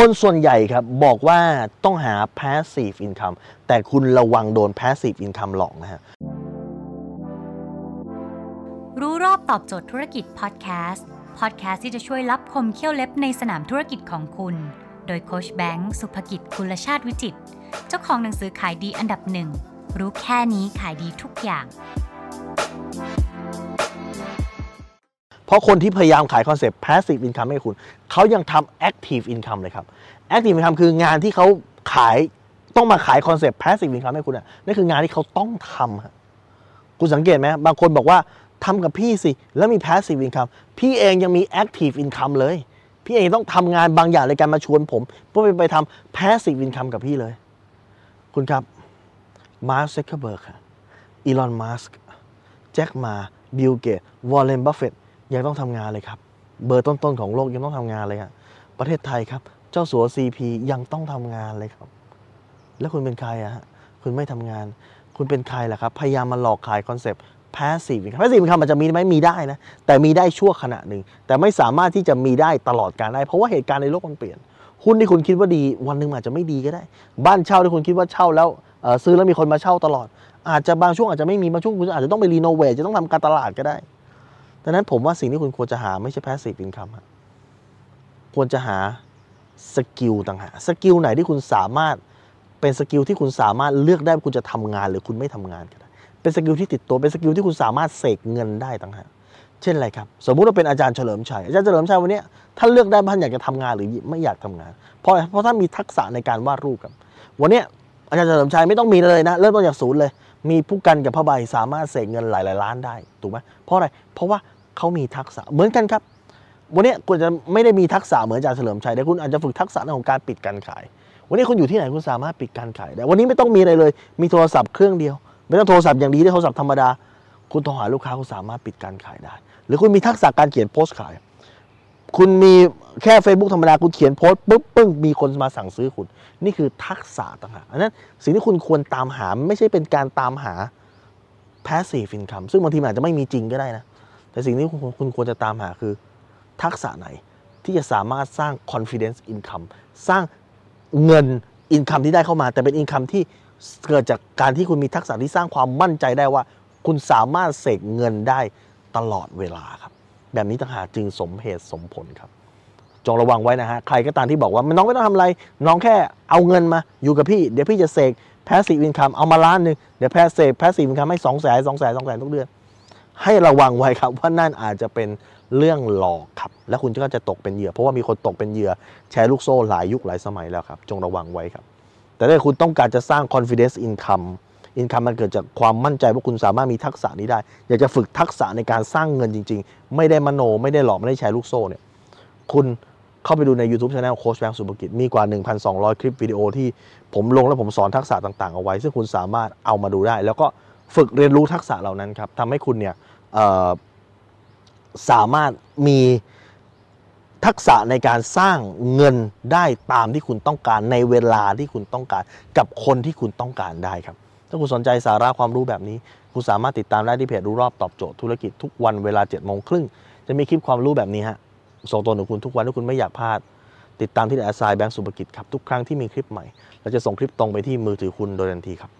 คนส่วนใหญ่ครับบอกว่าต้องหา passive income แต่คุณระวังโดน passive income หลอกนะฮะ รู้รอบตอบโจทย์ธุรกิจพอดแคสต์พอดแคสต์ที่จะช่วยรับคมเขี้ยวเล็บในสนามธุรกิจของคุณ โดยโคชแบงค์สุภกิจคุลชาติวิจิตรเจ้าของหนังสือขายดีอันดับหนึ่ง รู้แค่นี้ขายดีทุกอย่าง เพราะคนที่พยายามขายคอนเซปต์ passive income ให้คุณเขายังทำ active income เลยครับ active income คืองานที่เขาขายต้องมาขายคอนเซปต์ passive income ให้คุณอะนั่นคืองานที่เขาต้องทำฮะคุณสังเกตไหมบางคนบอกว่าทำกับพี่สิ แล้วมี passive income พี่เองยังมี active income เลย พี่เองต้องทำงานบางอย่างในการมาชวนผม เพื่อไปไปทำ passive income กับพี่เลย คุณครับ Mark Zuckerbergอีลอน มัสก์แจ็ค หม่า บิลเกตส์ วอร์เรน บัฟเฟตต์ ยังต้องทำงานเลยครับ เบอร์ต้นๆของโลกยังต้องทำงานเลยครับประเทศไทยครับ เจ้าสัว CP ยังต้องทำงานเลยครับ แล้วคุณเป็นใครอะฮะคุณไม่ทำงาน คุณเป็นใครล่ะครับ พยายามมาหลอกขาย concept passive income passive income มันจะมีไหมมีได้นะ แต่มีได้ชั่วขณะหนึ่ง แต่ไม่สามารถที่จะมีได้ตลอดกาลได้ เพราะว่าเหตุการณ์ในโลกมันเปลี่ยน หุ้นที่คุณคิดว่าดี วันหนึ่งอาจจะไม่ดีก็ได้ บ้านเช่าที่คุณคิดว่าเช่าแล้วซื้อแล้วมีคนมาเช่าตลอด อาจจะบางช่วงอาจจะไม่มีบางช่วงคุณอาจจะต้องไป renovate จะต้องทำการตลาดก็ได้ ดังนั้นผมว่าสิ่งที่คุณควรจะหาไม่ใช่ passive income ฮะควรจะหา skill ต่างหาก skill ไหนที่คุณสามารถเป็น skill ที่คุณสามารถเลือกได้ว่าคุณจะทำงานหรือคุณไม่ทำงานก็ได้เป็น skill ที่ติดตัวเป็น skill ที่คุณสามารถเสกเงินได้ต่างหากเช่นอะไรครับ สมมุติว่าเป็นอาจารย์เฉลิมชัยอาจารย์เฉลิมชัยวันนี้ท่านเลือกได้ว่าท่านอยากจะทำงานหรือไม่อยากทำงาน เพราะอะไรเพราะท่านมีทักษะในการวาดรูปครับ วันนี้อาจารย์เฉลิมชัยไม่ต้องมีเลยนะ เริ่มต้นจากศูนย์เลย มีผู้กันกับผ้าใบสามารถเสกเงินหลายๆล้านได้ถูกไหมเพราะอะไรเพราะว่า เขามีทักษะเหมือนกันครับ วันนี้คุณจะไม่ได้มีทักษะเหมือนอาจารย์เฉลิมชัยแต่คุณอาจจะฝึกทักษะในของการปิดการขาย วันนี้คุณอยู่ที่ไหนคุณสามารถปิดการขายได้วันนี้ไม่ต้องมีอะไรเลย มีโทรศัพท์เครื่องเดียว ไม่ต้องโทรศัพท์อย่างดีได้โทรศัพท์ธรรมดา คุณโทรหาลูกค้าคุณสามารถปิดการขายได้ หรือคุณมีทักษะการเขียนโพสต์ขาย คุณมีแค่ Facebook ธรรมดาคุณเขียนโพสต์ปุ๊บปึ้งมีคนมาสั่งซื้อคุณ นี่คือทักษะต่างหากอันนั้นสิ่งที่คุณควรตามหาไม่ใช่เป็นการตามหา passive income ซึ่งบางทีมันอาจจะไม่มีจริงก็ได้นะ แต่สิ่งที่คุณควรจะตามหาคือ ทักษะไหนที่จะสามารถสร้าง confidence income สร้างเงิน income ที่ได้เข้ามา แต่เป็น income ที่เกิดจากการที่คุณมีทักษะที่สร้างความมั่นใจได้ว่า คุณสามารถเสกเงินได้ตลอดเวลาครับ แบบนี้ต่างหากจึงสมเหตุสมผลครับจงระวังไว้นะฮะ ใครก็ตามที่บอกว่าน้องไม่ต้องทำอะไร น้องแค่เอาเงินมาอยู่กับพี่ เดี๋ยวพี่จะเสก passive income เอามาล้านหนึ่งเดี๋ยวแพสเสก passive income ให้สองแสนสองแสนสองแสนทุกเดือน ให้ระวังไว้ครับว่านั่นอาจจะเป็นเรื่องหลอกครับ และคุณก็จะตกเป็นเหยื่อ เพราะว่ามีคนตกเป็นเหยื่อแชร์ลูกโซ่หลายยุคหลายสมัยแล้วครับ จงระวังไว้ครับ แต่ถ้าคุณต้องการจะสร้าง confidence income income มันเกิดจากความมั่นใจว่าคุณสามารถมีทักษะนี้ได้ อยากจะฝึกทักษะในการสร้างเงินจริง ๆ ไม่ได้มโน ไม่ได้หลอก ไม่ได้แชร์ลูกโซ่เนี่ย คุณเข้าไปดูใน YouTube Channel โค้ชแบงค์สุภกิจ มีกว่า 1,200 คลิปวิดีโอที่ผมลงแล้วผมสอนทักษะต่าง ๆ เอาไว้ ซึ่งคุณสามารถเอามาดูได้ แล้วก็ ฝึกเรียนรู้ทักษะเหล่านั้นครับทำให้คุณเนี่ยสามารถมีทักษะในการสร้างเงินได้ตามที่คุณต้องการในเวลาที่คุณต้องการกับคนที่คุณต้องการได้ครับ ถ้าคุณสนใจสาระความรู้แบบนี้ คุณสามารถติดตามได้ที่เพจรู้รอบตอบโจทย์ธุรกิจทุกวันเวลา7จ็ดโมงครึ่งจะมีคลิปความรู้แบบนี้ฮะส่งตรงถึงคุณทุกวันถ้าคุณไม่อยากพลาด ติดตามที่แอสไซแบงก์สุภกิจครับทุกครั้งที่มีคลิปใหม่เราจะส่งคลิปตรงไปที่มือถือคุณโดยทันทีครับ